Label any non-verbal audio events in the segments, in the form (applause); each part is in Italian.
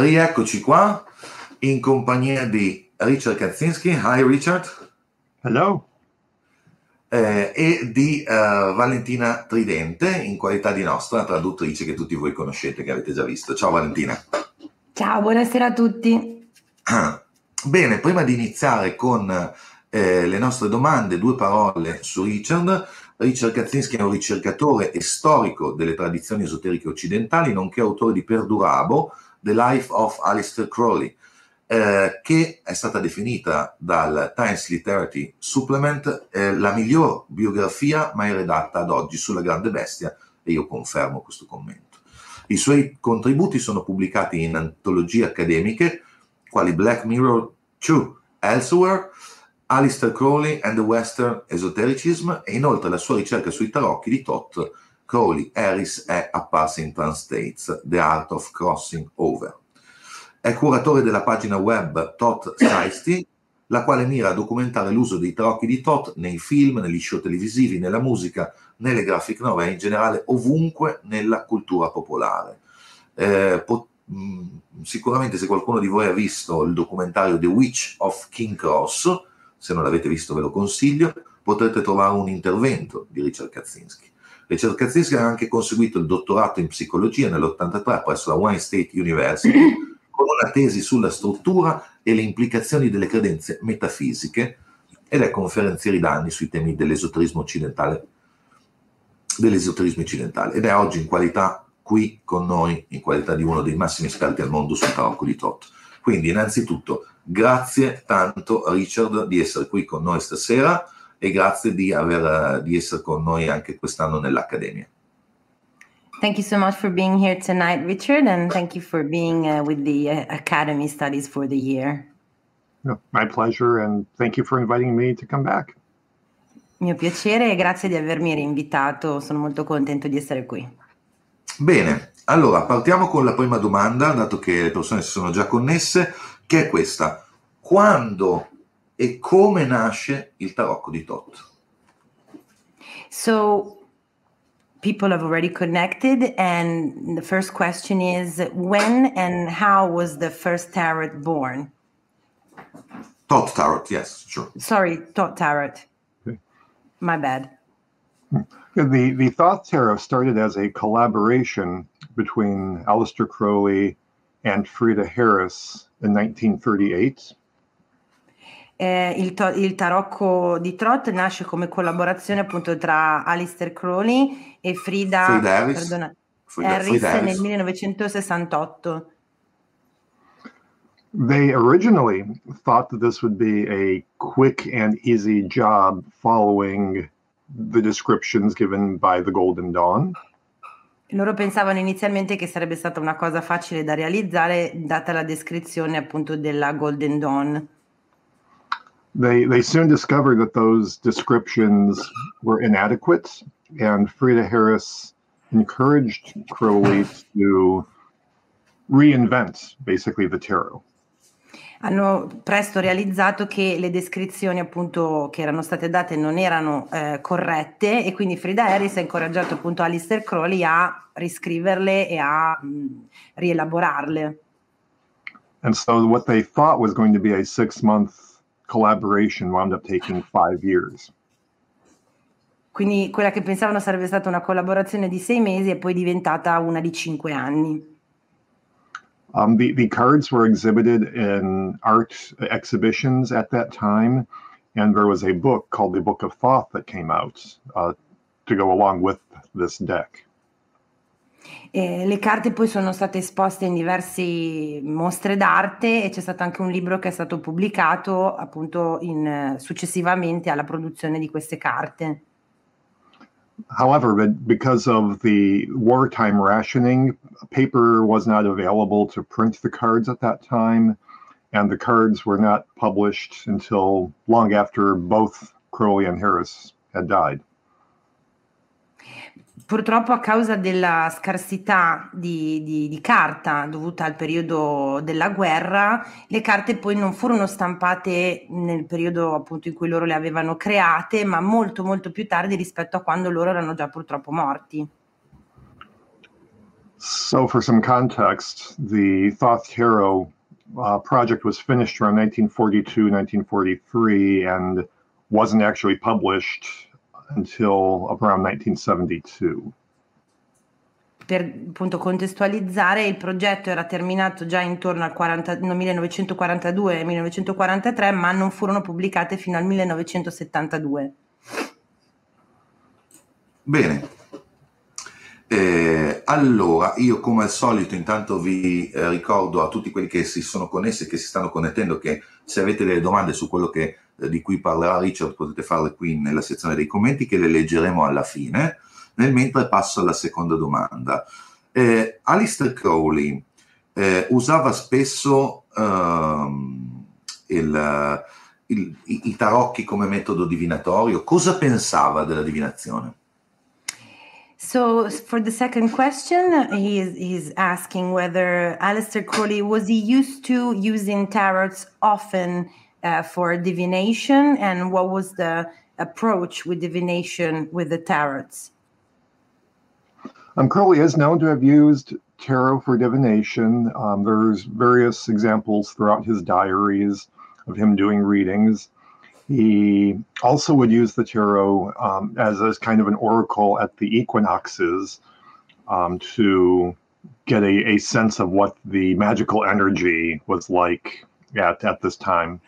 rieccoci qua in compagnia di Richard Kaczynski. Hi Richard. Hello. Eh, e di uh, Valentina Tridente in qualità di nostra traduttrice che tutti voi conoscete, che avete già visto. Ciao Valentina. Ciao, buonasera a tutti. Bene, prima di iniziare con eh, le nostre domande, due parole su Richard. Richard Kaczynski è un ricercatore e storico delle tradizioni esoteriche occidentali, nonché autore di Perdurabo, The Life of Alistair Crowley, eh, che è stata definita dal Times Literary Supplement eh, la miglior biografia mai redatta ad oggi sulla grande bestia, e io confermo questo commento. I suoi contributi sono pubblicati in antologie accademiche quali Black Mirror 2, Elsewhere, Alistair Crowley and the Western Esotericism e inoltre la sua ricerca sui tarocchi di Todd Crowley Harris è apparsa in Translates, The Art of Crossing Over. È curatore della pagina web Tot Shiesty, la quale mira a documentare l'uso dei tarocchi di Tot nei film, negli show televisivi, nella musica, nelle graphic novel e in generale ovunque nella cultura popolare. Eh, pot- mh, mm, sicuramente se qualcuno di voi ha visto il documentario The Witch of King Cross, se non l'avete visto ve lo consiglio, potrete trovare un intervento di Richard Kaczynski. Richard Kaczynski ha anche conseguito il dottorato in psicologia nell'83 presso la Wayne State University (laughs) con una tesi sulla struttura e le implicazioni delle credenze metafisiche ed è conferenziere da anni sui temi dell'esoterismo occidentale, dell'esoterismo occidentale ed è oggi in qualità qui con noi, in qualità di uno dei massimi esperti al mondo sul tarocco di Tot. Quindi innanzitutto grazie tanto Richard di essere qui con noi stasera e grazie di, aver, di essere con noi anche quest'anno nell'Accademia. Thank you so much for being here tonight, Richard, and thank you for being uh, with the uh, Academy Studies for the year. my pleasure, and thank you for inviting me to come back. Mio piacere e grazie di avermi rinvitato, sono molto contento di essere qui. Bene, allora partiamo con la prima domanda, dato che le persone si sono già connesse, che è questa. Quando e come nasce il tarocco di Tot? So people have already connected and the first question is when and how was the first tarot born? Tot tarot, yes, sure. Sorry, Tot tarot. My bad. Hmm. The the Thoth tarot started as a collaboration between Aleister Crowley and Frida Harris in 1938 Eh, il, to- il, tarocco di Trot nasce come collaborazione appunto tra Alistair Crowley e Frida, Frida Harris, perdona, Frida, Harris Frida nel Harris. 1968. They originally thought that this would be a quick and easy job following the descriptions given by the Golden Dawn. Loro pensavano inizialmente che sarebbe stata una cosa facile da realizzare data la descrizione appunto della Golden Dawn. They they soon discovered that those descriptions were inadequate, and Frida Harris encouraged Crowley to reinvent basically the tarot. Hanno presto realizzato che le descrizioni appunto che erano state date non erano eh, corrette e quindi Frida Harris ha incoraggiato appunto Alistair Crowley a riscriverle e a mh, rielaborarle. And so what they thought was going to be a six month collaboration wound up taking five years. Quindi quella che pensavano sarebbe stata una collaborazione di sei mesi è poi diventata una di cinque anni. Um, the, the cards were exhibited in art exhibitions at that time, and there was a book called the Book of Thoth that came out uh, to go along with this deck. E le carte poi sono state esposte in diverse mostre d'arte e c'è stato anche un libro che è stato pubblicato appunto in, successivamente alla produzione di queste carte. However, because of the wartime rationing, paper was not available to print the cards at that time, and the cards were not published until long after both Crowley and Harris had died. Purtroppo a causa della scarsità di, di, di, carta dovuta al periodo della guerra, le carte poi non furono stampate nel periodo appunto in cui loro le avevano create, ma molto molto più tardi rispetto a quando loro erano già purtroppo morti. So, for some context, the Thoth Tarot uh, project was finished around 1942, 1943, and wasn't actually published until around 1972. Per appunto contestualizzare, il progetto era terminato già intorno al 40, 1942-1943, ma non furono pubblicate fino al 1972. Bene. Eh, allora, io come al solito intanto vi eh, ricordo a tutti quelli che si sono connessi e che si stanno connettendo che se avete delle domande su quello che, eh, di cui parlerà Richard potete farle qui nella sezione dei commenti che le leggeremo alla fine. Nel mentre passo alla seconda domanda. Eh, Alistair Crowley eh, usava spesso ehm, il, il, i, i tarocchi come metodo divinatorio. Cosa pensava della divinazione? So for the second question, he's, he's asking whether Alistair Crowley was he used to using tarots often uh, for divination, and what was the approach with divination with the tarots? Um, Crowley is known to have used tarot for divination. Um, there's various examples throughout his diaries of him doing readings. He also would use the tarot um, as, as kind of an oracle at the equinoxes um, to get a, a sense of what the magical energy was like at, at this time.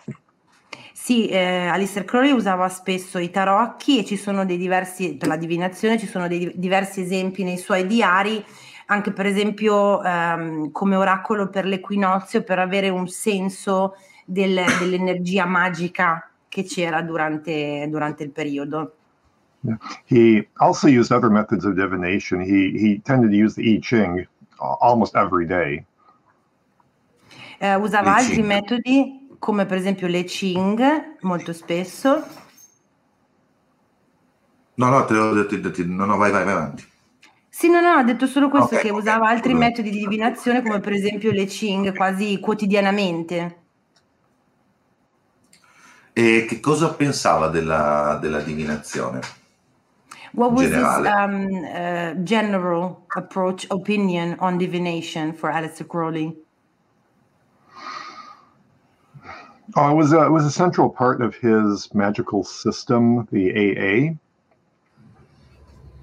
Sì, eh, Alistair Crowley usava spesso i tarocchi e ci sono dei diversi, per la divinazione, ci sono dei diversi esempi nei suoi diari, anche per esempio ehm, come oracolo per l'equinozio, per avere un senso del, dell'energia magica che c'era durante, durante il periodo. Yeah. He also used other methods of divination. He, he tended to use the I Ching almost every day. Uh, usava altri metodi come per esempio le Ching molto spesso. No, no, te l'ho detto, no, no, vai, vai, vai avanti. Sì, no, no, ha detto solo questo, okay, che okay, usava altri metodi di divinazione come per esempio le Ching quasi quotidianamente. E che cosa pensava della, della divinazione? What was generale? his um, uh, general approach, opinion on divination for Alistair Crowley? Oh, it was a, it was a central part of his magical system, the AA.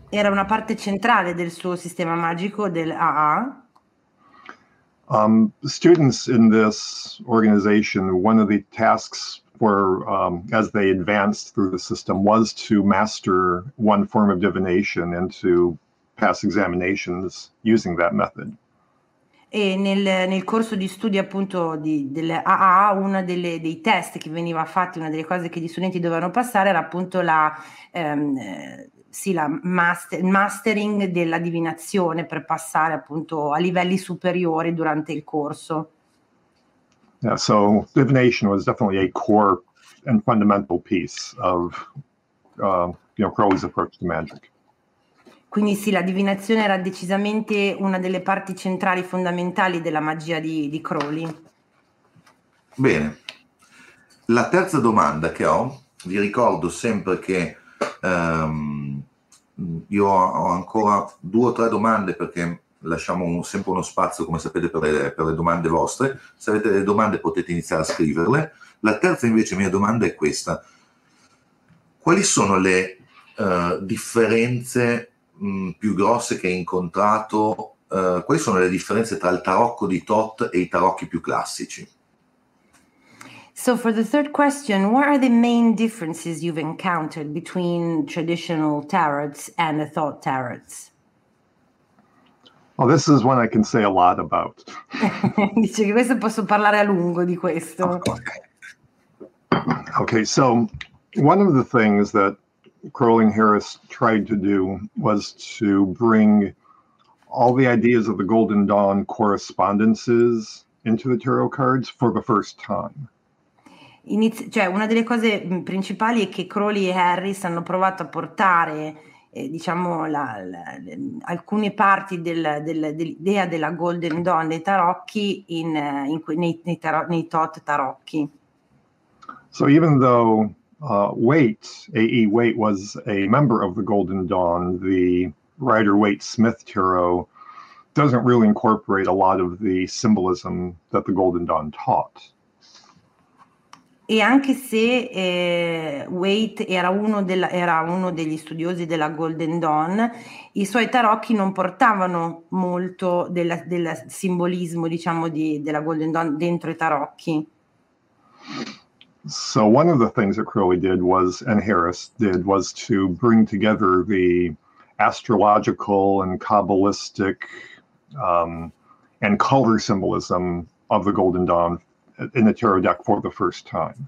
Era una parte centrale del suo sistema magico del AA. Um, students in this organization, one of the tasks for um, as they advanced through the system was to master one form of divination and to pass examinations using that method. E nel, nel corso di studio appunto di, delle AA, uno dei test che veniva fatti, una delle cose che gli studenti dovevano passare era appunto la, ehm, sì, la master, mastering della divinazione per passare appunto a livelli superiori durante il corso. Yeah, so divination was definitely a core and fundamental piece of uh, you know Crowley's approach to magic. Quindi sì, la divinazione era decisamente una delle parti centrali fondamentali della magia di, di Crowley. Bene. La terza domanda che ho, vi ricordo sempre che um, io ho ancora due o tre domande perché lasciamo un, sempre uno spazio, come sapete, per le, per le, domande vostre. Se avete delle domande potete iniziare a scriverle. La terza invece mia domanda è questa. Quali sono le uh, differenze mh, più grosse che hai incontrato? Uh, quali sono le differenze tra il tarocco di Tot e i tarocchi più classici? So, for the third question, what are the main differences you've encountered between traditional tarots and the thought tarots? Well, this is one I can say a lot about. (laughs) Dice che questo posso parlare a lungo di questo. Okay, so one of the things that Crowley Harris tried to do was to bring all the ideas of the Golden Dawn correspondences into the tarot cards for the first time. Inizi- cioè, una delle cose principali è che Crowley e Harris hanno provato a portare eh, diciamo la, la, alcune parti del, del, dell'idea della Golden Dawn dei tarocchi in, in, nei, nei, nei tot tarocchi. So even though uh, Waite, A.E. Waite, was a member of the Golden Dawn, the Rider Waite Smith Tarot doesn't really incorporate a lot of the symbolism that the Golden Dawn taught. E anche se eh, Waite era uno, della, era uno, degli studiosi della Golden Dawn, i suoi tarocchi non portavano molto del, simbolismo, diciamo, di, della Golden Dawn dentro i tarocchi. So one of the things that Crowley did was, and Harris did, was to bring together the astrological and Kabbalistic um, and color symbolism of the Golden Dawn in the tarot deck for the first time.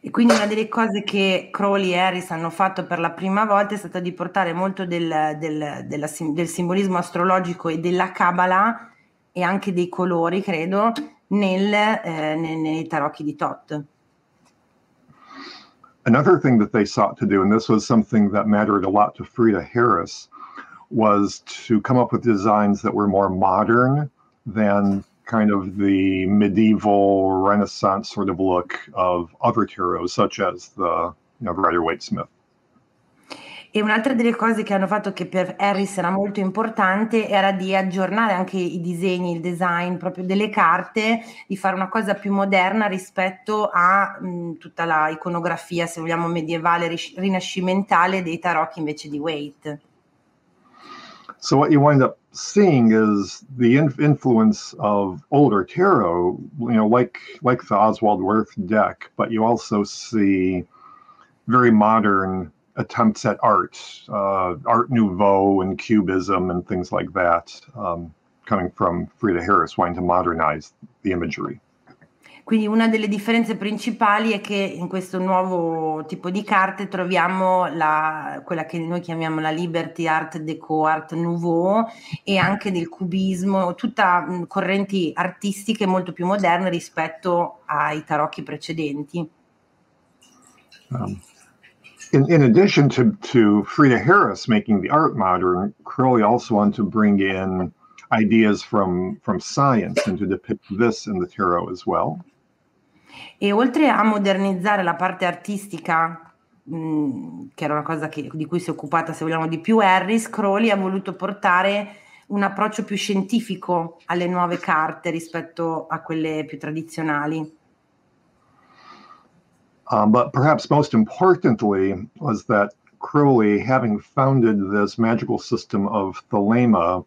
E quindi una delle cose che Crowley e Harris hanno fatto per la prima volta è stata di portare molto del, del, della, del simbolismo astrologico e della Kabbalah e anche dei colori, credo, nel, eh, nei, nei tarocchi di Tot. Another thing that they sought to do, and this was something that mattered a lot to Frida Harris, was to come up with designs that were more modern than kind of the medieval Renaissance sort of look of other tarots, such as the you know, Rider Waite Smith. E un'altra delle cose che hanno fatto che per Harris era molto importante era di aggiornare anche i disegni, il design proprio delle carte, di fare una cosa più moderna rispetto a mh, tutta la iconografia, se vogliamo, medievale, rinascimentale dei tarocchi invece di Waite. So what you wind up seeing is the in- influence of older tarot, you know, like like the Oswald Wirth deck, but you also see very modern attempts at art, uh, Art Nouveau and Cubism and things like that, um, coming from Frida Harris, wanting to modernize the imagery. Quindi una delle differenze principali è che in questo nuovo tipo di carte troviamo la, quella che noi chiamiamo la Liberty Art Deco, Art Nouveau e anche del cubismo, tutta correnti artistiche molto più moderne rispetto ai tarocchi precedenti. Um, in, in addition to, to Frida Harris making the art modern, Crowley also wanted to bring in ideas from, from science and to depict this in the tarot as well. E oltre a modernizzare la parte artistica, mh, che era una cosa che, di cui si è occupata, se vogliamo, di più Harris, Crowley ha voluto portare un approccio più scientifico alle nuove carte rispetto a quelle più tradizionali. Um, but perhaps most importantly was that Crowley, having founded this magical system of Thelema,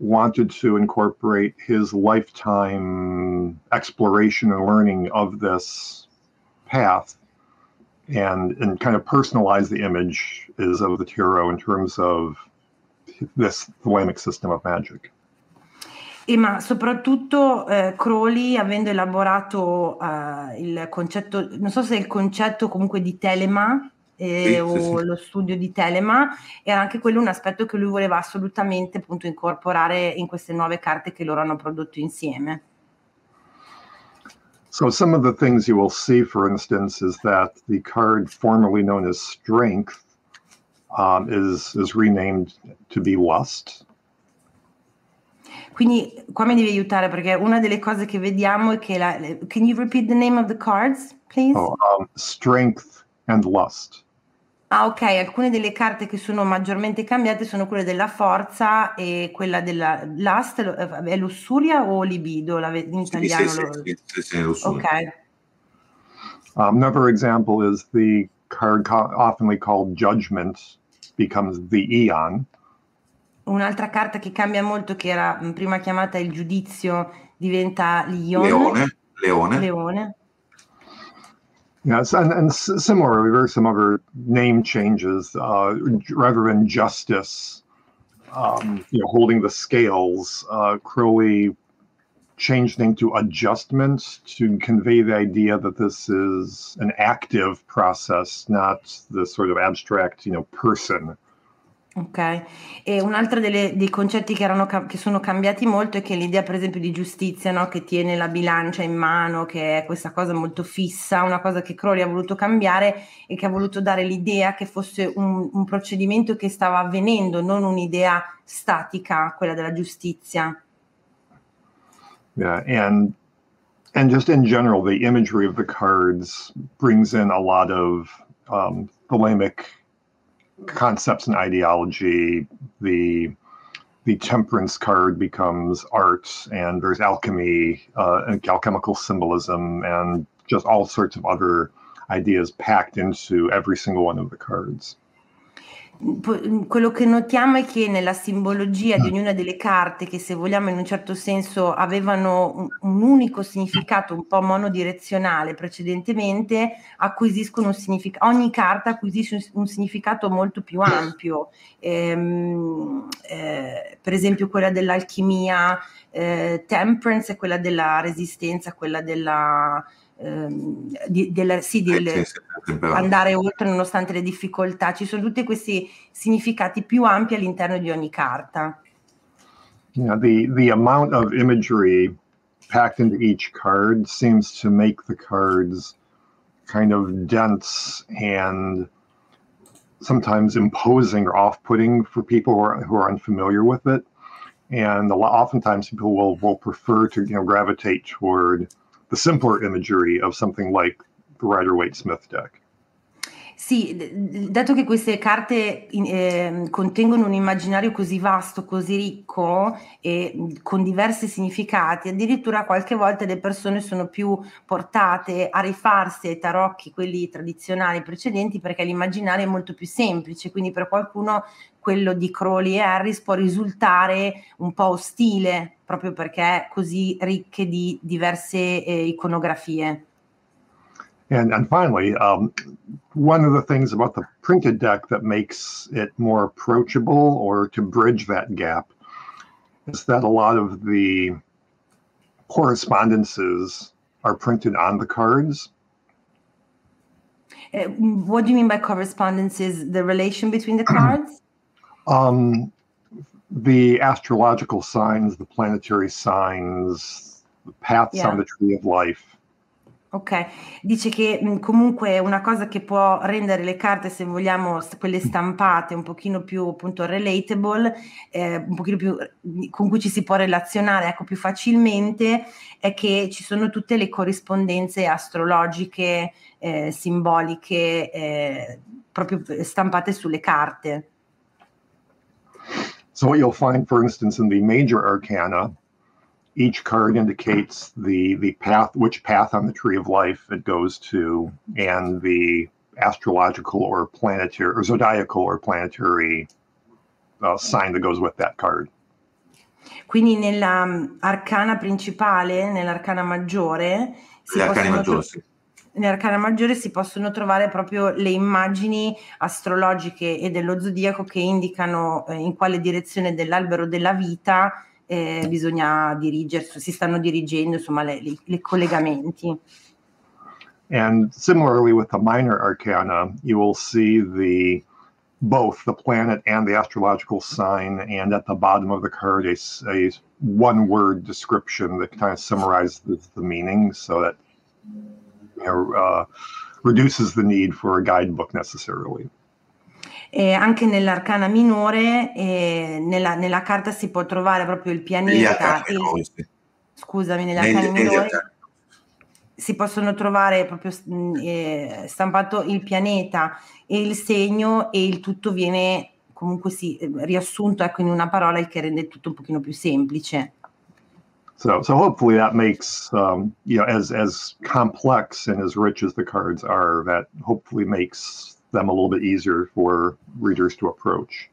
wanted to incorporate his lifetime exploration and learning of this path and and kind of personalize the image is of the tarot in terms of this thelemic system of magic. E ma soprattutto eh, Crowley, avendo elaborato eh, il concetto, non so se il concetto comunque di telema, eh, sì, o sì, sì. lo studio di Telema, era anche quello un aspetto che lui voleva assolutamente appunto incorporare in queste nuove carte che loro hanno prodotto insieme. So some of the things you will see, for instance, is that the card formerly known as Strength um, is, is renamed to be Lust. Quindi qua mi devi aiutare perché una delle cose che vediamo è che la... Can you repeat the name of the cards, please? Oh, um, strength and Lust. Ah, ok, alcune delle carte che sono maggiormente cambiate sono quelle della forza e quella della lust, è lussuria o libido? La, in italiano? Sì, sì, sì, sì, lussuria. Ok. Um, another example is the card co- oftenly called Judgment becomes the Eon. Un'altra carta che cambia molto, che era prima chiamata il giudizio, diventa l'Ion. Leone. Leone. Leone. Yes, and, and similarly, there are some other name changes. Uh, rather than justice, um, you know, holding the scales, uh, Crowley changed name to adjustment to convey the idea that this is an active process, not the sort of abstract, you know, person Ok, e un altro delle, dei concetti che, erano, che, sono cambiati molto è che l'idea per esempio di giustizia, no? che tiene la bilancia in mano, che è questa cosa molto fissa, una cosa che Crowley ha voluto cambiare e che ha voluto dare l'idea che fosse un, un procedimento che stava avvenendo, non un'idea statica, quella della giustizia. Yeah, and and just in general, the imagery of the cards brings in a lot of um, polemic concepts and ideology, the the temperance card becomes art, and there's alchemy, uh, and alchemical symbolism, and just all sorts of other ideas packed into every single one of the cards. Quello che notiamo è che nella simbologia di mm. ognuna delle carte, che se vogliamo in un certo senso avevano un, un unico significato un po' monodirezionale precedentemente, acquisiscono un significato, ogni carta acquisisce un, un significato molto più ampio. Ehm, eh, per esempio quella dell'alchimia, eh, temperance è quella della resistenza, quella della ehm, di, del, sì, del andare oltre nonostante le difficoltà. Ci sono tutti questi significati più ampi all'interno di ogni carta. Yeah, the, the amount of imagery packed into each card seems to make the cards kind of dense and sometimes imposing or off-putting for people who are, who are unfamiliar with it. And lot, oftentimes people will, will prefer to you know gravitate toward the simpler imagery of something like the Rider Waite Smith deck. Sì, dato che queste carte eh, contengono un immaginario così vasto, così ricco e con diversi significati, addirittura qualche volta le persone sono più portate a rifarsi ai tarocchi, quelli tradizionali precedenti, perché l'immaginario è molto più semplice, quindi per qualcuno quello di Crowley e Harris può risultare un po' ostile, proprio perché così ricche di diverse eh, iconografie. And, and finally, um, one of the things about the printed deck that makes it more approachable or to bridge that gap is that a lot of the correspondences are printed on the cards. Uh, what do you mean by correspondences? The relation between the (clears throat) cards? um, the astrological signs, the planetary signs, the paths yeah. on the tree of life. Ok, dice che mh, comunque una cosa che può rendere le carte, se vogliamo, quelle stampate un pochino più appunto relatable, eh, un pochino più con cui ci si può relazionare ecco, più facilmente, è che ci sono tutte le corrispondenze astrologiche, eh, simboliche, eh, proprio stampate sulle carte. So what you'll find, for instance, in the major arcana, each card indicates the the path, which path on the tree of life it goes to, and the astrological or planetary or zodiacal or planetary uh, sign that goes with that card. Quindi nella um, arcana principale, nell'arcana maggiore, si possono, maggiore, sì. nell'arcana maggiore si possono trovare proprio le immagini astrologiche e dello zodiaco che indicano eh, in quale direzione dell'albero della vita eh, bisogna dirigersi, si stanno dirigendo, insomma, le, le, le collegamenti. And similarly with the minor arcana, you will see the both the planet and the astrological sign, and at the bottom of the card, a, a one word description that kind of summarizes the, the meaning so that you know, uh, reduces the need for a guidebook necessarily. E anche nell'arcana minore, eh, nella, nella, carta si può trovare proprio il pianeta. Minori, sì. Scusami, negli arcani minori si possono trovare proprio eh, stampato il pianeta e il segno e il tutto viene comunque sì, riassunto ecco, in una parola il che rende tutto un pochino più semplice. So, so hopefully that makes um, you know as as complex and as rich as the cards are, that hopefully makes them a little bit easier for readers to approach.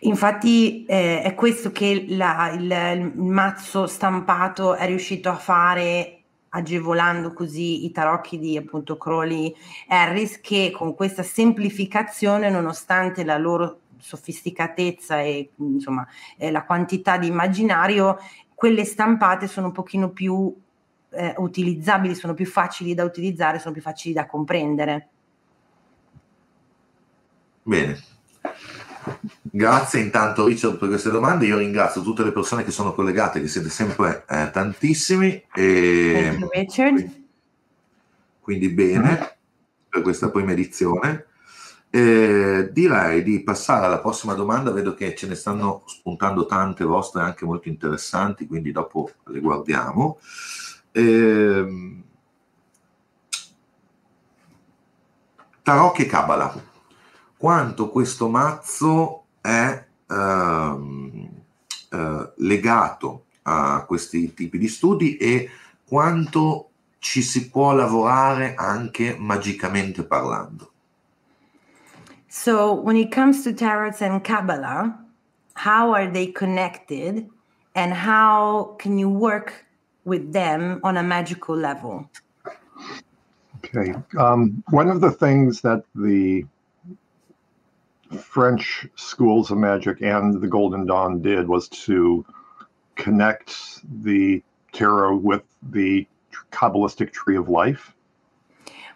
Infatti eh, è questo che la, il, il, mazzo stampato è riuscito a fare agevolando così i tarocchi di appunto Crowley Harris che con questa semplificazione nonostante la loro sofisticatezza e insomma eh, la quantità di immaginario quelle stampate sono un pochino più eh, utilizzabili sono più facili da utilizzare sono più facili da comprendere Bene. Grazie intanto Richard per queste domande, io ringrazio tutte le persone che sono collegate, che siete sempre eh, tantissimi. E quindi, quindi bene per questa prima edizione. Eh, direi di passare alla prossima domanda, vedo che ce ne stanno spuntando tante vostre anche molto interessanti, quindi dopo le guardiamo. Eh, Tarocchi e Kabbalah quanto questo mazzo è, ehm, eh, legato a questi tipi di studi e quanto ci si può lavorare anche magicamente parlando. So, when it comes to tarot and Kabbalah, how are they connected and how can you work with them on a magical level? Okay. Um, one of the things that the French schools of magic and the Golden Dawn did was to connect the tarot with the Kabbalistic tree of life.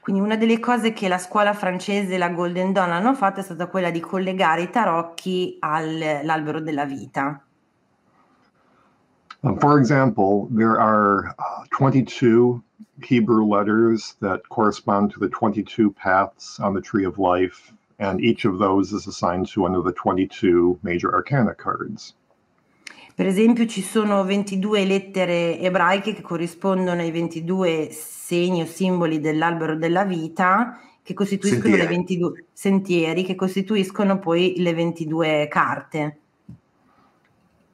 Quindi una delle cose che la scuola francese e la Golden Dawn hanno fatto è stata quella di collegare i tarocchi all'albero della vita. Um, for example, there are uh, 22 Hebrew letters that correspond to the 22 paths on the tree of life, and each of those is assigned to one of the 22 major arcana cards. Per esempio ci sono 22 lettere ebraiche che corrispondono ai 22 segni o simboli dell'albero della vita che costituiscono sentieri. le 22 sentieri che costituiscono poi le 22 carte.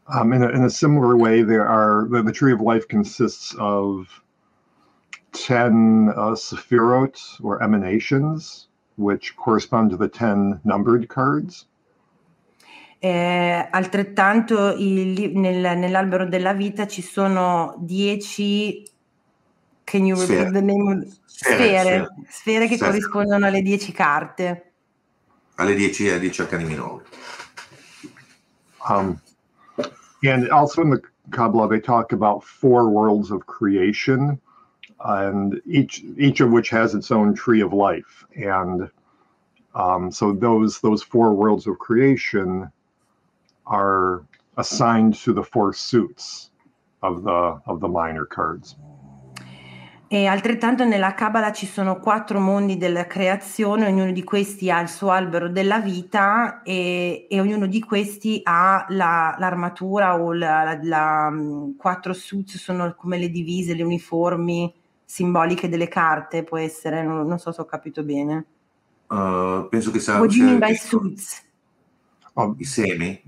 Um, in, a, in, a, similar way, there are the, the, tree of life consists of 10 uh, sephirot or emanations, which correspond to the 10 numbered cards. Eh, altrettanto il, nel, nell'albero della vita ci sono dieci can you sfere. the name of, sfere, sfere, sfere che sfere. corrispondono alle dieci carte. Alle dieci, alle dieci arcani minori. Um, and also in the Kabbalah, they talk about four worlds of creation, and each each of which has its own tree of life. And um, so those those four worlds of creation are assigned to the four suits of the of the minor cards. E altrettanto nella Kabbalah ci sono quattro mondi della creazione, ognuno di questi ha il suo albero della vita e, e ognuno di questi ha la, l'armatura o la, la, la, mm, quattro suits, sono come le divise, le uniformi simboliche delle carte, può essere, non, non so se ho capito bene. Uh, penso che sia... What do you mean by suits? Oh, I semi?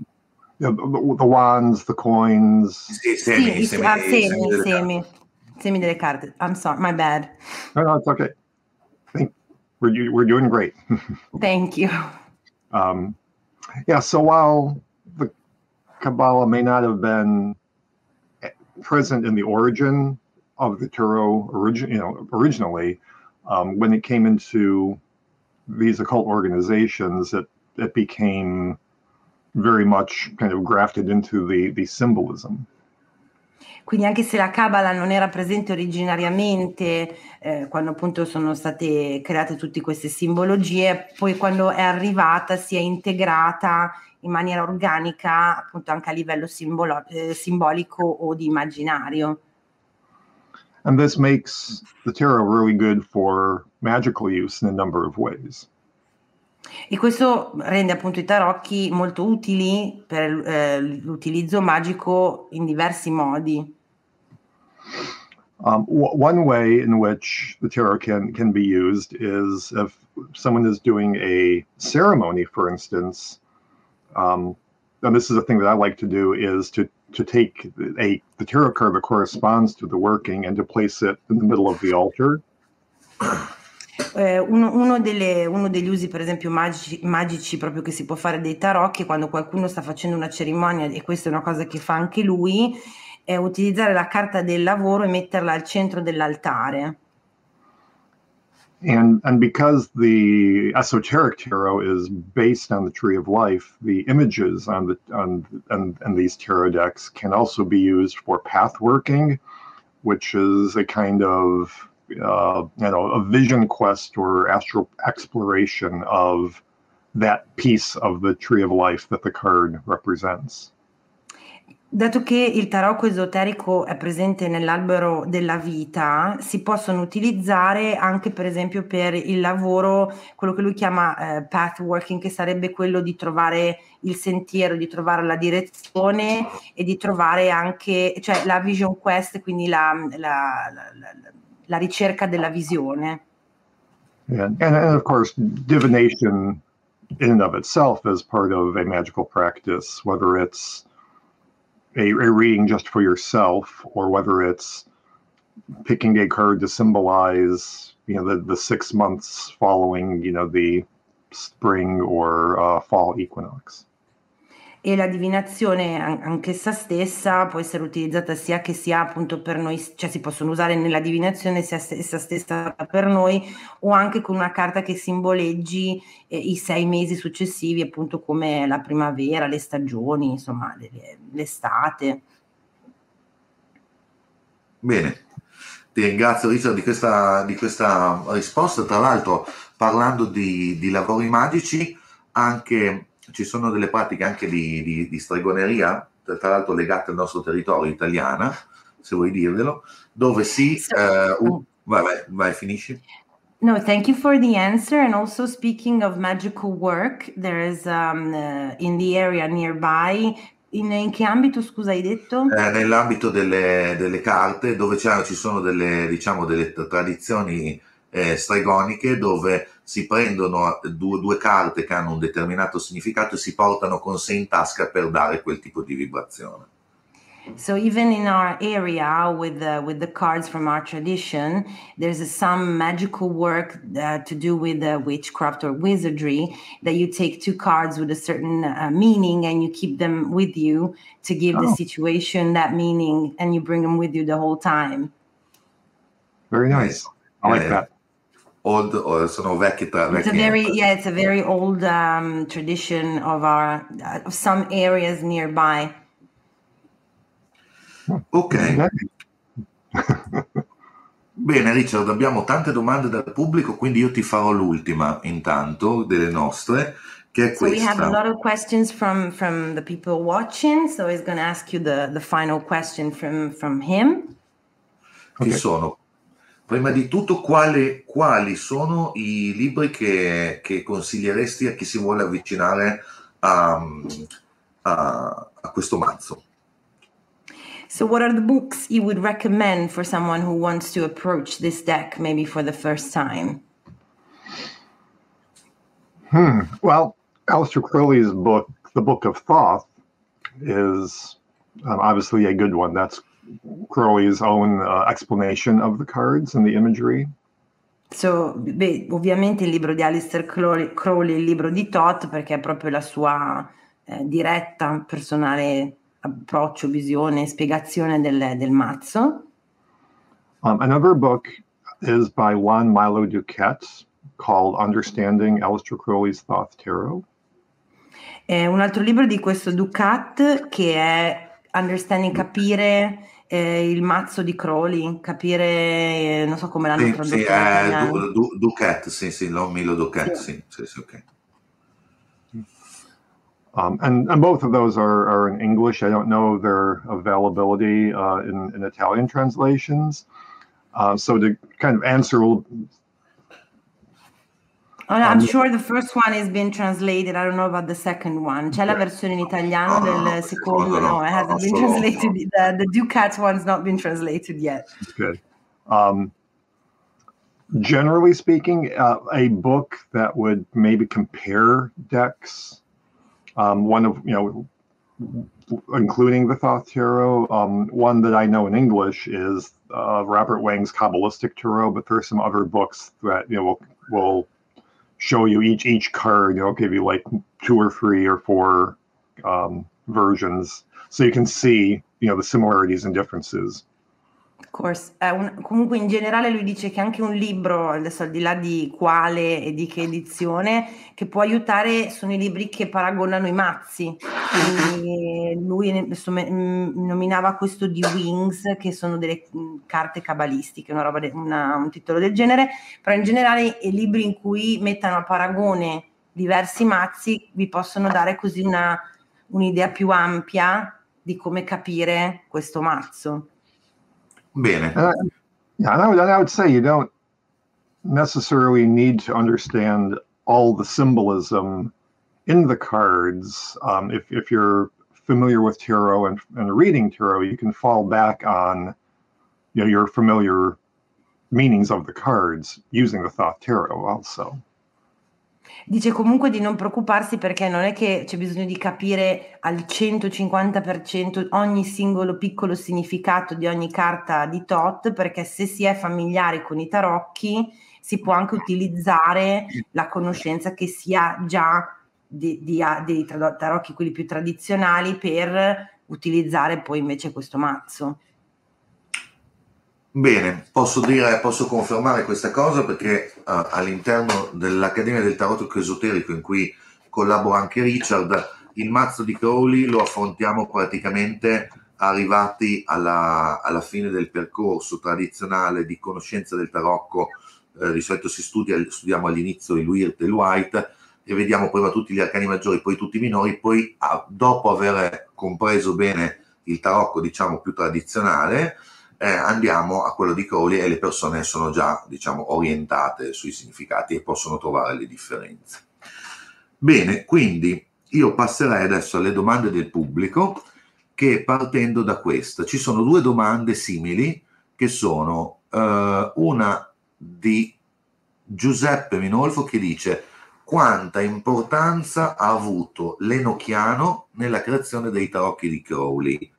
the, the wands, the coins. Sì, semi, sì, semi, ah, semi, semi, semi, semi delle carte. I'm sorry, my bad. No, no, it's okay. Think we're we're doing great. (laughs) Thank you. Um, yeah. So while the Kabbalah may not have been present in the origin of the Tarot, origin, you know, originally, um, when it came into these occult organizations, it it became very much kind of grafted into the, the symbolism. Quindi anche se la Kabbalah non era presente originariamente, eh, quando appunto sono state create tutte queste simbologie, poi quando è arrivata si è integrata in maniera organica appunto anche a livello simbolo- eh, simbolico o di immaginario. And this makes the tarot really good for magical use in a number of ways. E questo rende appunto i tarocchi molto utili per eh, l'utilizzo magico in diversi modi. Um, w- one way in which the tarot can, can be used is if someone is doing a ceremony, for instance, um, and this is a thing that I like to do, is to, to take a the tarot card that corresponds to the working and to place it in the middle of the altar. Eh, uno, uno, delle, uno, degli usi, per esempio, magici, magici, proprio che si può fare dei tarocchi quando qualcuno sta facendo una cerimonia, e questa è una cosa che fa anche lui, è utilizzare la carta del lavoro e metterla al centro dell'altare. And, and because the esoteric tarot is based on the tree of life, the images on the on, on, on these tarot decks can also be used for path working, which is a kind of uh, you know a vision quest or astral exploration of that piece of the tree of life that the card represents. Dato che il tarocco esoterico è presente nell'albero della vita, si possono utilizzare anche per esempio per il lavoro, quello che lui chiama eh, path working, che sarebbe quello di trovare il sentiero, di trovare la direzione e di trovare anche, cioè la vision quest, quindi la, la, la, la la ricerca della visione. Yeah. And, and of course, divination in and of itself is part of a magical practice, whether it's a, a reading just for yourself or whether it's picking a card to symbolize you know the, the six months following you know the spring or uh, fall equinox e la divinazione anch'essa stessa può essere utilizzata sia che sia appunto per noi, cioè si possono usare nella divinazione sia essa stessa per noi o anche con una carta che simboleggi eh, i sei mesi successivi appunto come la primavera, le stagioni, insomma l'estate. Bene, ti ringrazio Richard di questa, di questa risposta, tra l'altro parlando di, di lavori magici anche ci sono delle pratiche anche di, di, di stregoneria, tra l'altro legate al nostro territorio italiana, se vuoi dirglielo, dove si... So, uh, uh, vai, vai, vai, finisci. No, thank you for the answer. And also, speaking of magical work, there is um, uh, in the area nearby. In, in, che ambito, scusa, hai detto? Eh, nell'ambito delle, delle, carte, dove ci sono delle, diciamo, delle tradizioni eh, stregoniche dove si prendono due, due, carte che hanno un determinato significato e si portano con sé in tasca per dare quel tipo di vibrazione. So even in our area with the, with the cards from our tradition, there's a, some magical work uh, to do with uh, witchcraft or wizardry that you take two cards with a certain uh, meaning and you keep them with you to give oh. the situation that meaning and you bring them with you the whole time. Very nice. I like that. Old or sono vecchi tra vecchi. It's a very yeah, it's a very old um, tradition of our of some areas nearby. Ok. (laughs) Bene Richard, abbiamo tante domande dal pubblico, quindi io ti farò l'ultima intanto delle nostre, che è so questa. we have a lot of questions from, from the people watching, so he's going to ask you the, the final question from, from him. Che okay. sono Prima di tutto, quali, quali sono i libri che, che, consiglieresti a chi si vuole avvicinare a, a, a questo mazzo? So, what are the books you would recommend for someone who wants to approach this deck maybe for the first time? Hmm. Well, Aleister Crowley's book, The Book of Thoth, is um, obviously a good one. That's Crowley's own uh, explanation of the cards and the imagery. So, beh, ovviamente il libro di Alistair Crowley, Crowley, il libro di Todd, perché è proprio la sua eh, diretta, personale approccio, visione, spiegazione del, del mazzo. Um, another book is by Juan Milo Duquette called Understanding Aleister Crowley's Thoth Tarot. È un altro libro di questo Ducat che è Understanding, capire eh, il mazzo di Crowley, capire, eh, non so come l'hanno sì, tradotto. Sì, eh, du, du, Ducat, sì, sì, l'ho Milo Ducat, sì, sì, sì, ok. Um, and, and both of those are, are in English. I don't know their availability uh, in, in Italian translations. Uh, so to kind of answer Oh, no, I'm sure the first one has been translated. I don't know about the second one. C'è la versione in italiano del secondo? No, it hasn't been translated. (laughs) The, the Ducat one's not been translated yet. Good. Um, generally speaking, uh, a book that would maybe compare decks. Um, one of you know, including the Thoth Tarot. Um, one that I know in English is uh, Robert Wang's Kabbalistic Tarot, but there are some other books that you know will will show you each each card. Know, give you like two or three or four um, versions, so you can see you know the similarities and differences. Course. Un, comunque in generale lui dice che anche un libro, adesso al di là di quale e di che edizione, che può aiutare sono i libri che paragonano i mazzi. Quindi lui mm, nominava questo di Wings, che sono delle mm, carte cabalistiche, una roba de, una, un titolo del genere, però in generale i libri in cui mettano a paragone diversi mazzi vi possono dare così una, un'idea più ampia di come capire questo mazzo. Bene. Yeah, and I, would, and I would say you don't necessarily need to understand all the symbolism in the cards. Um, if, if you're familiar with tarot and, and reading tarot, you can fall back on you know, your familiar meanings of the cards using the Thoth Tarot also. Dice comunque di non preoccuparsi perché non è che c'è bisogno di capire al 150% ogni singolo piccolo significato di ogni carta di Tot, perché se si è familiari con i tarocchi si può anche utilizzare la conoscenza che si ha già di, di, dei tarocchi, quelli più tradizionali, per utilizzare poi invece questo mazzo. Bene, posso dire, posso confermare questa cosa perché uh, all'interno dell'Accademia del Tarot Esoterico in cui collabora anche Richard, il mazzo di Crowley lo affrontiamo praticamente arrivati alla, alla fine del percorso tradizionale di conoscenza del tarocco, eh, di solito si studia, studiamo all'inizio il Weird e il White e vediamo prima tutti gli arcani maggiori, poi tutti i minori, poi ah, dopo aver compreso bene il tarocco diciamo più tradizionale, eh, andiamo a quello di Crowley e le persone sono già diciamo, orientate sui significati e possono trovare le differenze. Bene, quindi io passerei adesso alle domande del pubblico che partendo da questa, ci sono due domande simili che sono eh, una di Giuseppe Minolfo che dice quanta importanza ha avuto l'Enochiano nella creazione dei tarocchi di Crowley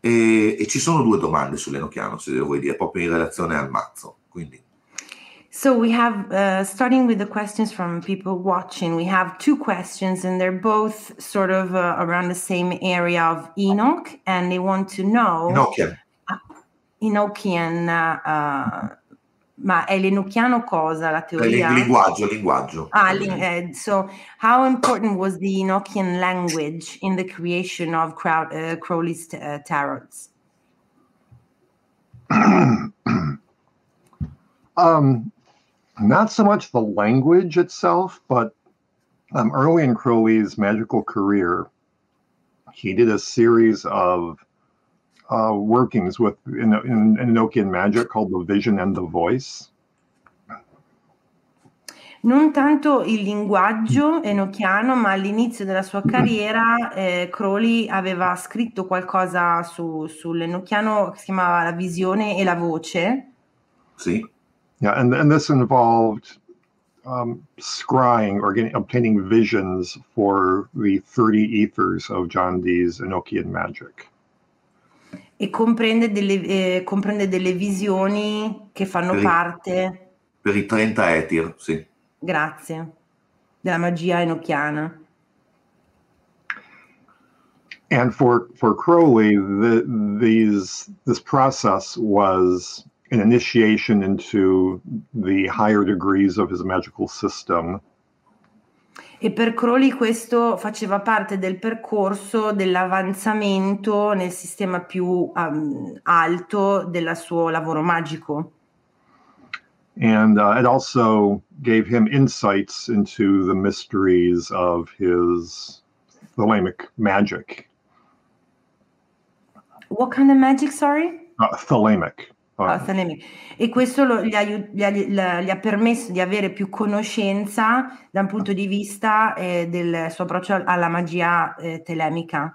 E, e ci sono due domande sull'Enochiano, se vuoi dire, proprio in relazione al mazzo. Quindi. So we have, uh, starting with the questions from people watching, we have two questions, and they're both sort of uh, around the same area of Enoch, and they want to know. Enochian. Enochian uh, uh, Ma è l'enochiano cosa, la teoria? Il linguaggio, linguaggio. Ah, uh, so how important was the Enochian language in the creation of Crow- uh, Crowley's t- uh, tarots? (clears throat) um, not so much the language itself, but um, early in Crowley's magical career, he did a series of uh, workings with in, in, in Enochian magic called the vision and the voice. Non tanto il linguaggio enochiano, ma all'inizio della sua carriera eh, Crowley aveva scritto qualcosa su, sull'enochiano che si chiamava La visione e la voce. Sì. Yeah, and, and this involved um, scrying or getting, obtaining visions for the 30 ethers of John Dee's Enochian magic. E comprende delle, eh, comprende delle visioni che fanno per parte. per i 30 Etir, sì. Grazie. Della magia enochiana. And for for Crowley, the, these this process was an initiation into the higher degrees of his magical system. E per Crowley questo faceva parte del percorso dell'avanzamento nel sistema più um, alto del suo lavoro magico. And uh, it also gave him insights into the mysteries of his Thelemic magic. What kind of magic, sorry? Uh, Thelemic. Ah, e questo lo, gli, ha, gli, ha, gli, ha, permesso di avere più conoscenza da un punto di vista eh, del suo approccio alla magia eh, telemica.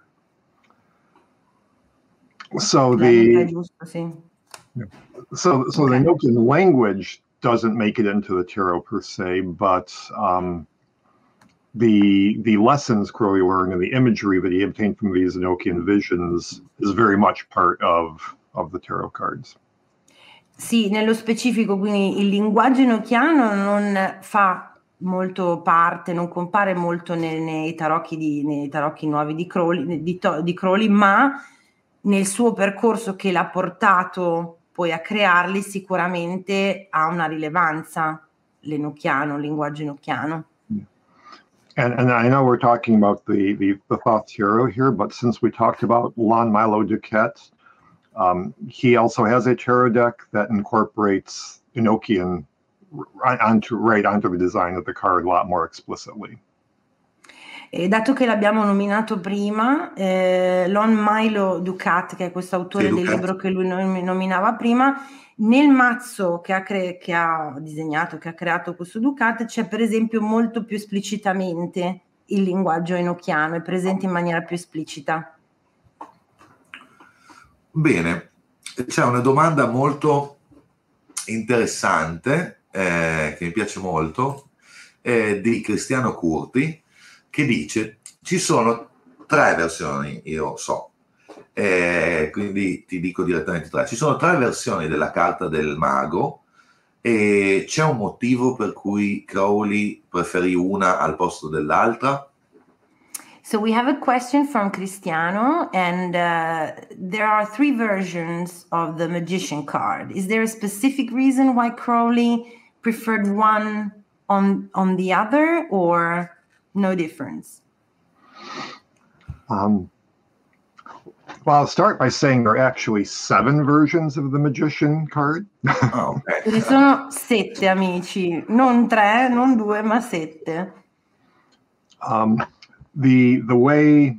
So the giusto, sì. so so okay. the Enochian language doesn't make it into the tarot per se, but um, the the lessons Crowley learned and the imagery that he obtained from these Enochian visions is very much part of of the tarot cards. Sì, nello specifico, quindi il linguaggio enochiano non fa molto parte, non compare molto nei, nei, tarocchi, di, nei tarocchi nuovi di Crowley, di, di Crowley, ma nel suo percorso che l'ha portato poi a crearli sicuramente ha una rilevanza l'enochiano, il linguaggio enochiano. And, and I know we're talking about the, the, the Thoth hero here, but since we talked about Lon Milo Duquette, Um, he also has a tarot deck that incorporates Enochian onto right onto the design of the card a lot more explicitly. E dato che l'abbiamo nominato prima, eh, Lon Milo Ducat, che è questo autore sì, del libro che lui nominava prima, nel mazzo che ha, cre- che ha, disegnato, che ha creato questo Ducat, c'è per esempio molto più esplicitamente il linguaggio enochiano, è presente in maniera più esplicita. Bene, c'è una domanda molto interessante eh, che mi piace molto eh, di Cristiano Curti che dice ci sono tre versioni, io so, eh, quindi ti dico direttamente tre. Ci sono tre versioni della carta del mago e c'è un motivo per cui Crowley preferì una al posto dell'altra? So we have a question from Cristiano, and uh, there are three versions of the magician card. Is there a specific reason why Crowley preferred one on on the other, or no difference? Um, well, I'll start by saying there are actually seven versions of the magician card. Oh, (laughs) okay. Ce ne sono sette amici, non tre, non due, ma sette. um, the the way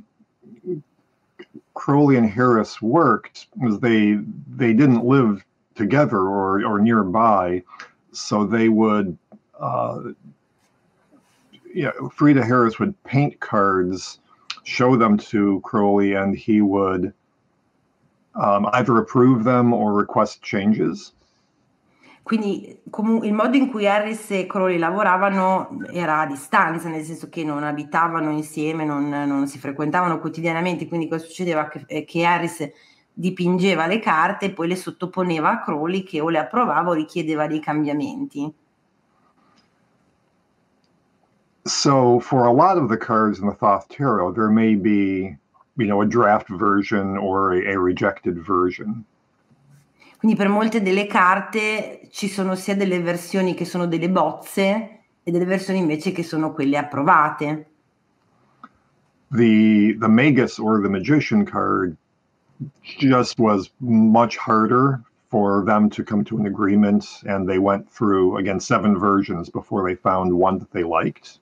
Crowley and Harris worked was they they didn't live together or or nearby, so they would. Uh, yeah, Frida Harris would paint cards, show them to Crowley, and he would um, either approve them or request changes. Quindi comu- il modo in cui Harris e Crowley lavoravano era a distanza, nel senso che non abitavano insieme, non, non si frequentavano quotidianamente, quindi cosa succedeva? Che, eh, che Harris dipingeva le carte e poi le sottoponeva a Crowley che o le approvava o richiedeva dei cambiamenti. So for a lot of the cards in the Thoth Tarot, there may be, you know, a draft version or a, a rejected version. Quindi per molte delle carte ci sono sia delle versioni che sono delle bozze e delle versioni invece che sono quelle approvate. The the Magus or the Magician card just was much harder for them to come to an agreement, and they went through again seven versions before they found one that they liked.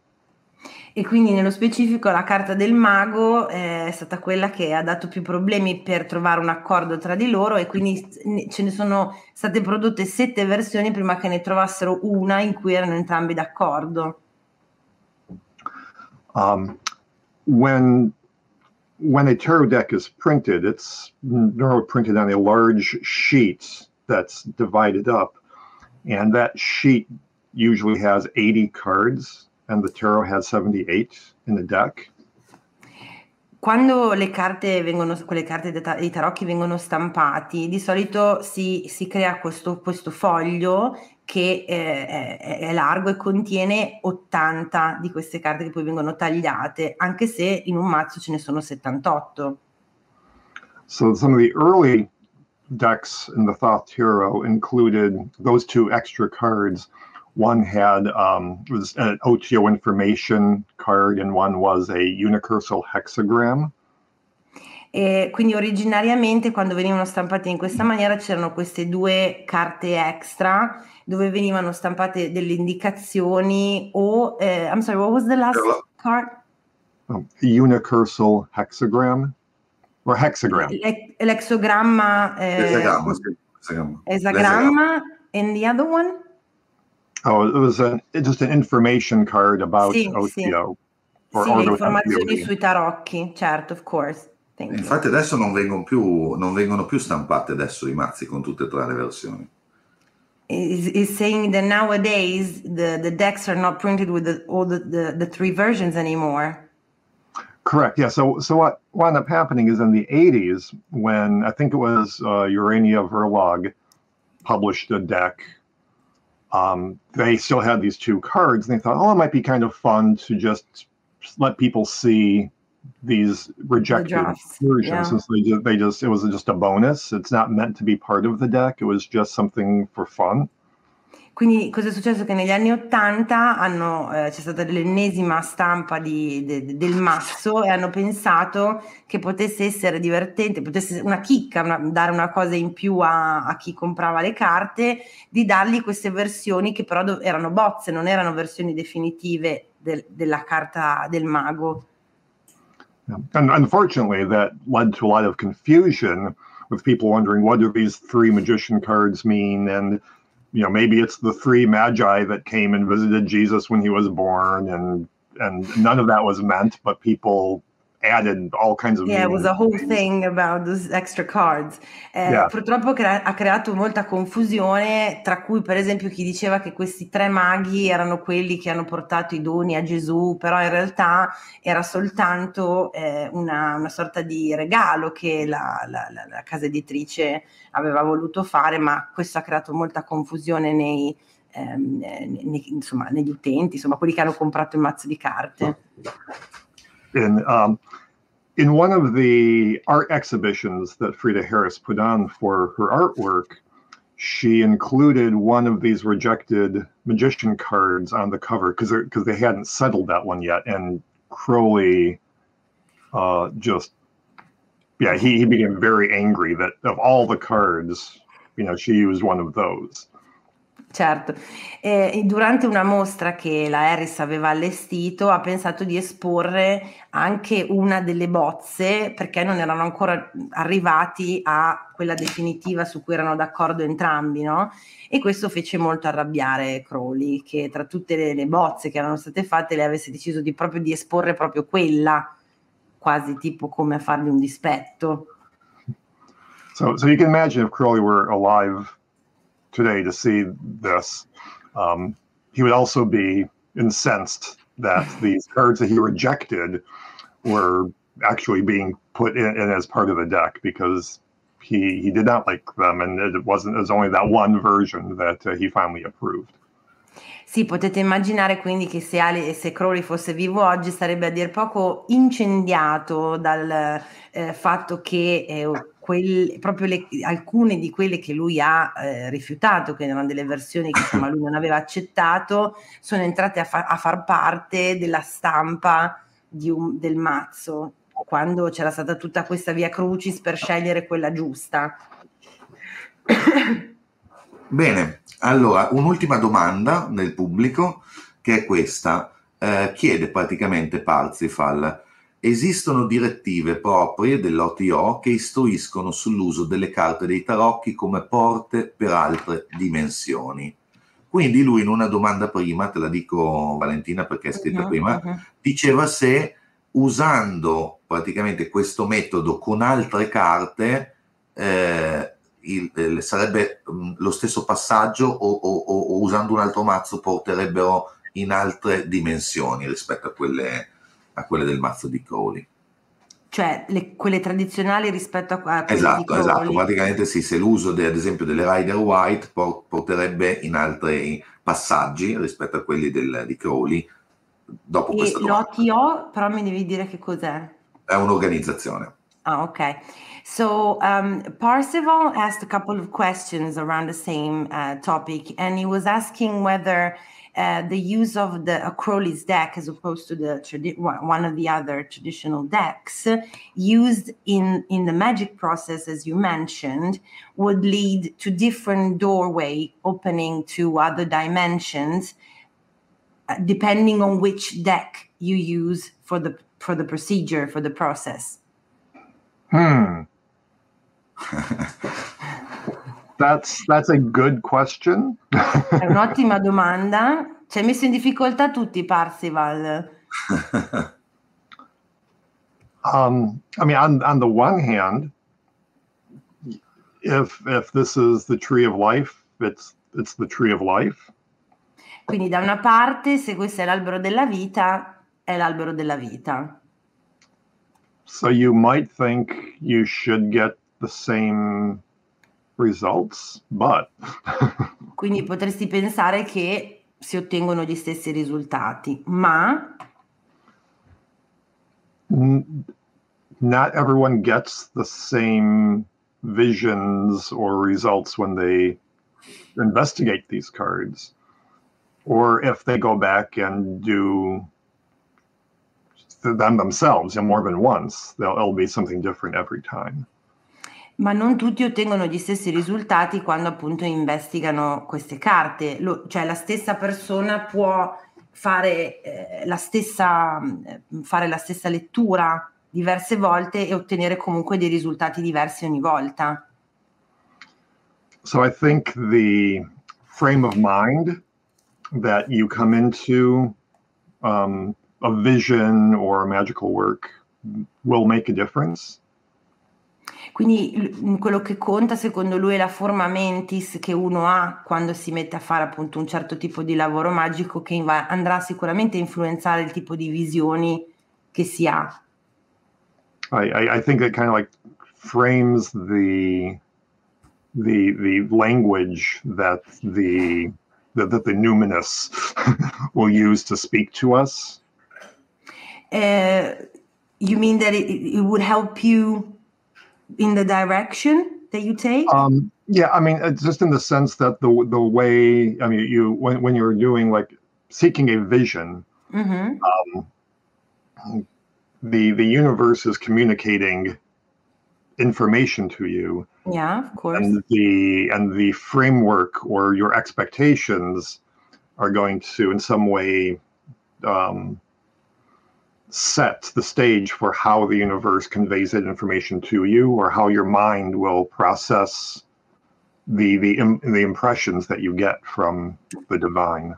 E quindi nello specifico la carta del mago eh, è stata quella che ha dato più problemi per trovare un accordo tra di loro e quindi ce ne sono state prodotte sette versioni prima che ne trovassero una in cui erano entrambi d'accordo. Um, when when a tarot deck is printed, it's normally printed on a large sheet that's divided up, and that sheet usually has 80 cards, and the tarot has 78 in the deck. Quando le carte vengono, quelle carte dei ta- dei tarocchi vengono stampati, di solito si, si crea questo, questo foglio che eh, è, è largo e contiene 80 di queste carte che poi vengono tagliate, anche se in un mazzo ce ne sono 78. So some of the early decks in the Thoth Tarot included those two extra cards. One had um, was an OTO information card, and one was a unicursal hexagram. E quindi originariamente quando venivano stampate in questa maniera c'erano queste due carte extra dove venivano stampate delle indicazioni o eh, I'm sorry, what was the last card? Um, a unicursal hexagram or hexagram. Le- L'exogramma eh, Esagramma, sì, esagramma. esagramma and the other one? Oh, it was a, just an information card about Sì, OTO. sì. or Sì, le informazioni sui tarocchi, certo, of course. Thank you. Infatti adesso non vengono, più, non vengono più stampate adesso i mazzi con tutte e tre le versioni. is, is saying that nowadays the, the decks are not printed with the, all the, the, the three versions anymore. Correct. Yeah. So, so what wound up happening is in the 80s, when I think it was uh, Urania Verlag published a deck, um, they still had these two cards, and they thought, oh, it might be kind of fun to just let people see these rejected drafts, versions. yeah. Since they just, they just it was just a bonus. It's not meant to be part of the deck. It was just something for fun. Quindi cosa è successo? Che negli anni Ottanta eh, c'è stata l'ennesima stampa di- de- del mazzo e hanno pensato che potesse essere divertente, potesse una chicca, una- dare una cosa in più a, a chi comprava le carte, di dargli queste versioni che però dov- erano bozze, non erano versioni definitive del- della carta del mago. And unfortunately, that led to a lot of confusion with people wondering what do these three magician cards mean, and you know maybe it's the three magi that came and visited Jesus when he was born, and and none of that was meant, but people added all kinds of Yeah, it was a whole thing about those extra cards. Eh, Yeah. Purtroppo crea- ha creato molta confusione, tra cui per esempio chi diceva che questi tre maghi erano quelli che hanno portato i doni a Gesù, però in realtà era soltanto eh, una, una sorta di regalo che la, la- la- la casa editrice aveva voluto fare, ma questo ha creato molta confusione nei, ehm, eh, nei- insomma, negli utenti, insomma, quelli che hanno comprato il mazzo di carte. In um, in one of the art exhibitions that Frida Harris put on for her artwork, she included one of these rejected magician cards on the cover because because they hadn't settled that one yet, and Crowley uh, just yeah he, he became very angry that of all the cards, you know, she used one of those. Certo, Eh, durante una mostra che la Harris aveva allestito ha pensato di esporre anche una delle bozze perché non erano ancora arrivati a quella definitiva su cui erano d'accordo entrambi, no? E questo fece molto arrabbiare Crowley, che tra tutte le, le bozze che erano state fatte le avesse deciso di proprio di esporre proprio quella, quasi tipo come a fargli un dispetto. So, so you can imagine if Crowley were alive today to see this, um, he would also be incensed that (laughs) these cards that he rejected were actually being put in, in as part of the deck because he he did not like them, and it wasn't. It was only that one version that uh, he finally approved. Sì, potete immaginare quindi che se, Ali- se Crowley fosse vivo oggi sarebbe a dir poco incendiato dal eh, fatto che eh, quel- proprio le- alcune di quelle che lui ha eh, rifiutato, che erano delle versioni che insomma, lui non aveva accettato, sono entrate a, fa- a far parte della stampa un- del mazzo, quando c'era stata tutta questa via crucis per scegliere quella giusta. Bene, allora un'ultima domanda nel pubblico che è questa. Eh, chiede praticamente Parzifal, esistono direttive proprie dell'OTO che istruiscono sull'uso delle carte dei tarocchi come porte per altre dimensioni. Quindi lui in una domanda prima, te la dico Valentina perché è scritta Mhm, prima, mhm. diceva se usando praticamente questo metodo con altre carte eh, il- il- sarebbe mh, lo stesso passaggio o, o- o- o usando un altro mazzo porterebbero in altre dimensioni rispetto a quelle, a quelle del mazzo di Crowley. Cioè le- quelle tradizionali rispetto a, a quelle Esatto, esatto, praticamente sì, se l'uso de- ad esempio delle Rider White por- porterebbe in altri passaggi rispetto a quelli del- di Crowley dopo E l'OTO, però mi devi dire che cos'è. È un'organizzazione. Ah, okay. So um, asked a couple of questions around the same uh, topic, and he was asking whether uh, the use of the Crowley's deck, as opposed to the tradi- one one of the other traditional decks, used in in the magic process, as you mentioned, would lead to different doorway opening to other dimensions, uh, depending on which deck you use for the for the procedure for the process. Hmm. (laughs) That's that's a good question. È un'ottima domanda. Ci hai messo in difficoltà tutti, Parsival. Um, I mean, on on the one hand, if if this is the tree of life, it's it's the tree of life. Quindi da una parte, se questo è l'albero della vita, è l'albero della vita. So you might think you should get the same results, but (laughs) Quindi potresti pensare che si ottengono gli stessi risultati, ma n- not everyone gets the same visions or results when they investigate these cards. Or if they go back and do them themselves and more than once they'll, be something different every time ma non tutti ottengono gli stessi risultati quando appunto investigano queste carte. Lo- cioè la stessa persona può fare, eh, la stessa, eh, fare la stessa lettura diverse volte e ottenere comunque dei risultati diversi ogni volta. so i think the frame of mind that you come into um, a vision or a magical work will make a difference. Quindi mm, quello che conta secondo lui è la forma mentis che uno ha quando si mette a fare appunto un certo tipo di lavoro magico che va, andrà sicuramente a influenzare il tipo di visioni che si ha. I, I, I think it kind of like frames the the the language that the that, that the numinous (laughs) will use to speak to us. Uh, you mean that it, it would help you in the direction that you take? Um, yeah, I mean, it's just in the sense that the the way I mean, you when when you're doing like seeking a vision, Mhm. um, the the universe is communicating information to you, Yeah, of course. and the and the framework or your expectations are going to in some way um, set the stage for how the universe conveys that information to you or how your mind will process the the the impressions that you get from the divine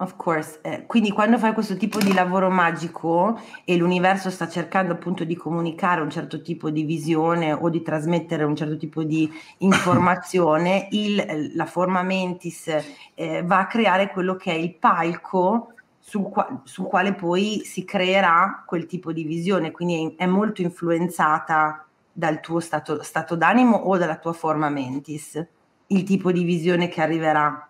Of course. Eh, quindi quando fai questo tipo di lavoro magico e l'universo sta cercando appunto di comunicare un certo tipo di visione o di trasmettere un certo tipo di informazione, (laughs) il- la forma mentis eh, va a creare quello che è il palco sul, qua- sul quale poi si creerà quel tipo di visione, quindi è, è molto influenzata dal tuo stato, stato d'animo o dalla tua forma mentis, il tipo di visione che arriverà.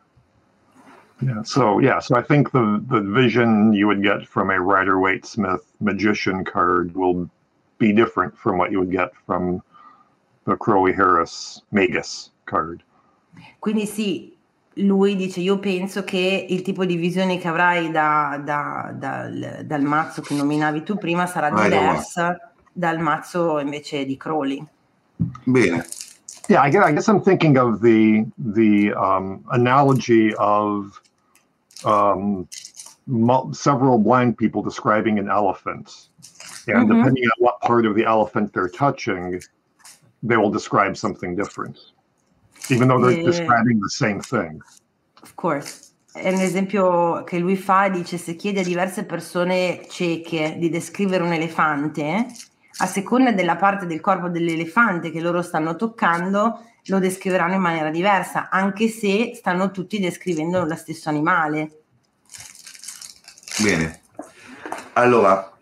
yeah so yeah so i think the the vision you would get from a rider waite smith magician card will be different from what you would get from the crowley harris magus card Quindi sì, lui dice io penso che il tipo di visione che avrai da- da- dal, dal mazzo che nominavi tu prima sarà Vai, diversa dal mazzo invece di Crowley. Bene, Yeah, I guess, I guess I'm thinking of the the um, analogy of um, several blind people describing an elephant, and Mhm. depending on what part of the elephant they're touching, they will describe something different, even though they're Yeah. describing the same thing. Of course. È un esempio che lui fa, dice se chiede a diverse persone cieche di descrivere un elefante, a seconda della parte del corpo dell'elefante che loro stanno toccando, lo descriveranno in maniera diversa, anche se stanno tutti descrivendo lo stesso animale. bene. Allora,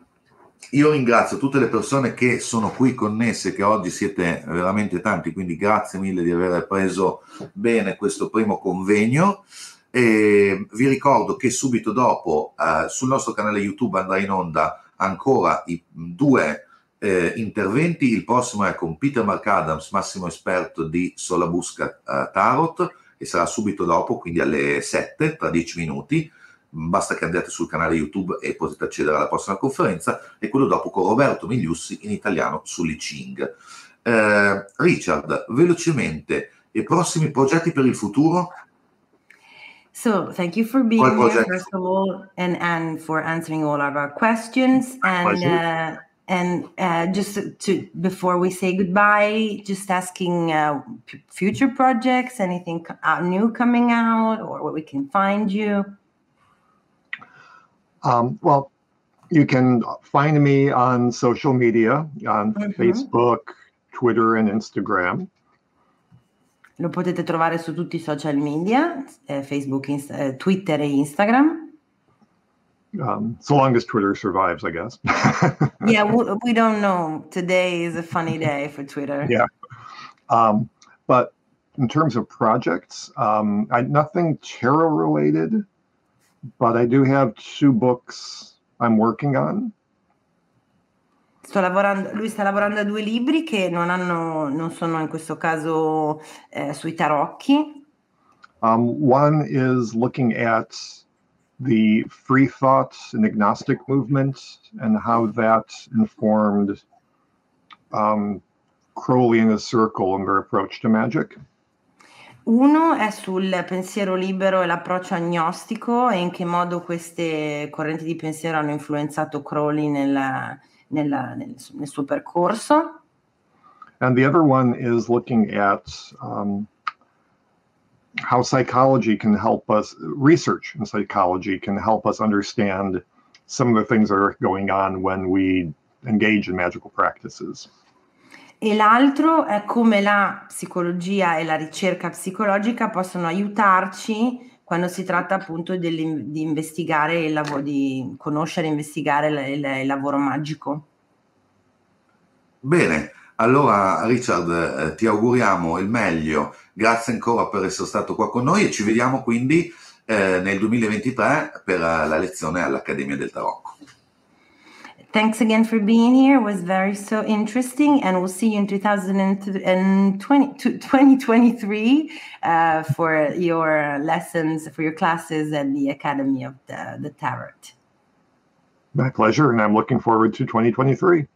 io ringrazio tutte le persone che sono qui connesse, che oggi siete veramente tanti, quindi grazie mille di aver preso bene questo primo convegno. E vi ricordo che subito dopo eh, sul nostro canale YouTube andrà in onda ancora i due eh, interventi. Il prossimo è con Peter McAdams, massimo esperto di Solabusca eh, Tarot, e sarà subito dopo, quindi alle 7, tra 10 minuti. Basta che andiate sul canale YouTube e potete accedere alla prossima conferenza. E quello dopo con Roberto Migliussi in italiano sull'I Ching. Eh, Richard, velocemente, i prossimi progetti per il futuro? So thank you for being Qual here, first of all, and and for answering all of our questions. And uh, and uh, just to before we say goodbye, just asking uh, future projects, anything uh, new coming out, or where we can find you. Um, well, you can find me on social media on Mhm. Facebook, Twitter, and Instagram. Lo potete trovare su tutti i social media, eh, Facebook, Inst- eh, Twitter e Instagram. Um, so long as Twitter survives, I guess. (laughs) Yeah, we, we don't know. Today is a funny day for Twitter. Yeah. Um, but in terms of projects, um, I, nothing tarot related, but I do have two books I'm working on. Sto lavorando, lui sta lavorando a due libri che non, hanno, non sono in questo caso eh, sui tarocchi. Um, one is looking at the free thought and agnostic movement and how that informed um, Crowley and his circle and their approach to magic. Uno è sul pensiero libero e l'approccio agnostico e in che modo queste correnti di pensiero hanno influenzato Crowley nella- nella- nel, nel suo percorso. And the other one is looking at um, how psychology can help us, research in psychology can help us understand some of the things that are going on when we engage in magical practices. E l'altro è come la psicologia e la ricerca psicologica possono aiutarci quando si tratta appunto di investigare il lavoro, di conoscere e investigare il, lavoro magico. Bene, allora Richard eh, ti auguriamo il meglio, grazie ancora per essere stato qua con noi e ci vediamo quindi eh, nel 2023 per la lezione all'Accademia del Tarocco. Thanks again for being here. It was very so interesting, and we'll see you in 2020, 2023 uh, for your lessons, for your classes at the Academy of the, the Tarot. My pleasure, and I'm looking forward to 2023.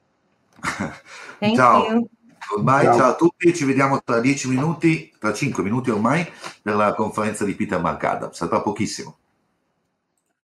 Thank ciao. you. Ormai, ciao. ciao a tutti, ci vediamo tra 10 minuti, tra 5 minuti ormai, per la conferenza di Peter Mark Adams. Tra pochissimo.